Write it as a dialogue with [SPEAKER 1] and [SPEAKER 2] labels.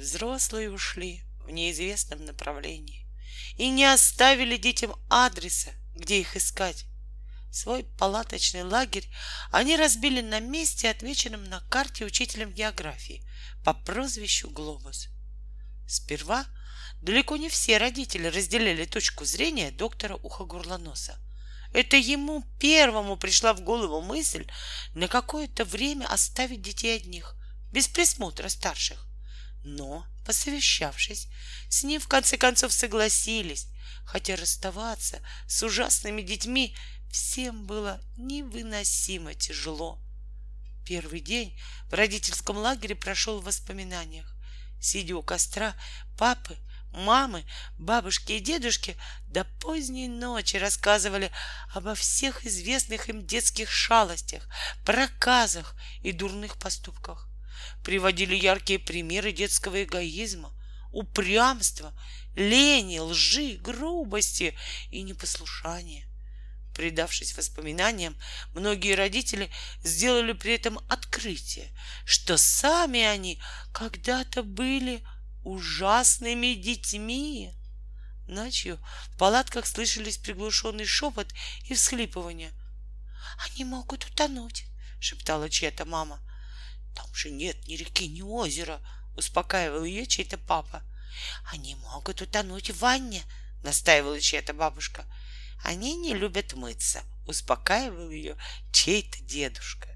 [SPEAKER 1] Взрослые ушли в неизвестном направлении и не оставили детям адреса, где их искать. Свой палаточный лагерь они разбили на месте, отмеченном на карте учителем географии по прозвищу Глобус. Сперва далеко не все родители разделяли точку зрения доктора Ухогорлоноса. Это ему первому пришла в голову мысль на какое-то время оставить детей одних, без присмотра старших. Но, посовещавшись, с ним в конце концов согласились, хотя расставаться с ужасными детьми всем было невыносимо тяжело. Первый день в родительском лагере прошел в воспоминаниях. Сидя у костра, папы, мамы, бабушки и дедушки до поздней ночи рассказывали обо всех известных им детских шалостях, проказах и дурных поступках. Приводили яркие примеры детского эгоизма, упрямства, лени, лжи, грубости и непослушания. Предавшись воспоминаниям, многие родители сделали при этом открытие, что сами они когда-то были ужасными детьми. Ночью в палатках слышались приглушенный шепот и всхлипывания. «Они могут утонуть», — шептала чья-то мама. «Там же нет ни реки, ни озера», — успокаивал ее чей-то папа. «Они могут утонуть в ванне», — настаивала чья-то бабушка. Они не любят мыться, успокаивал ее чей-то дедушка.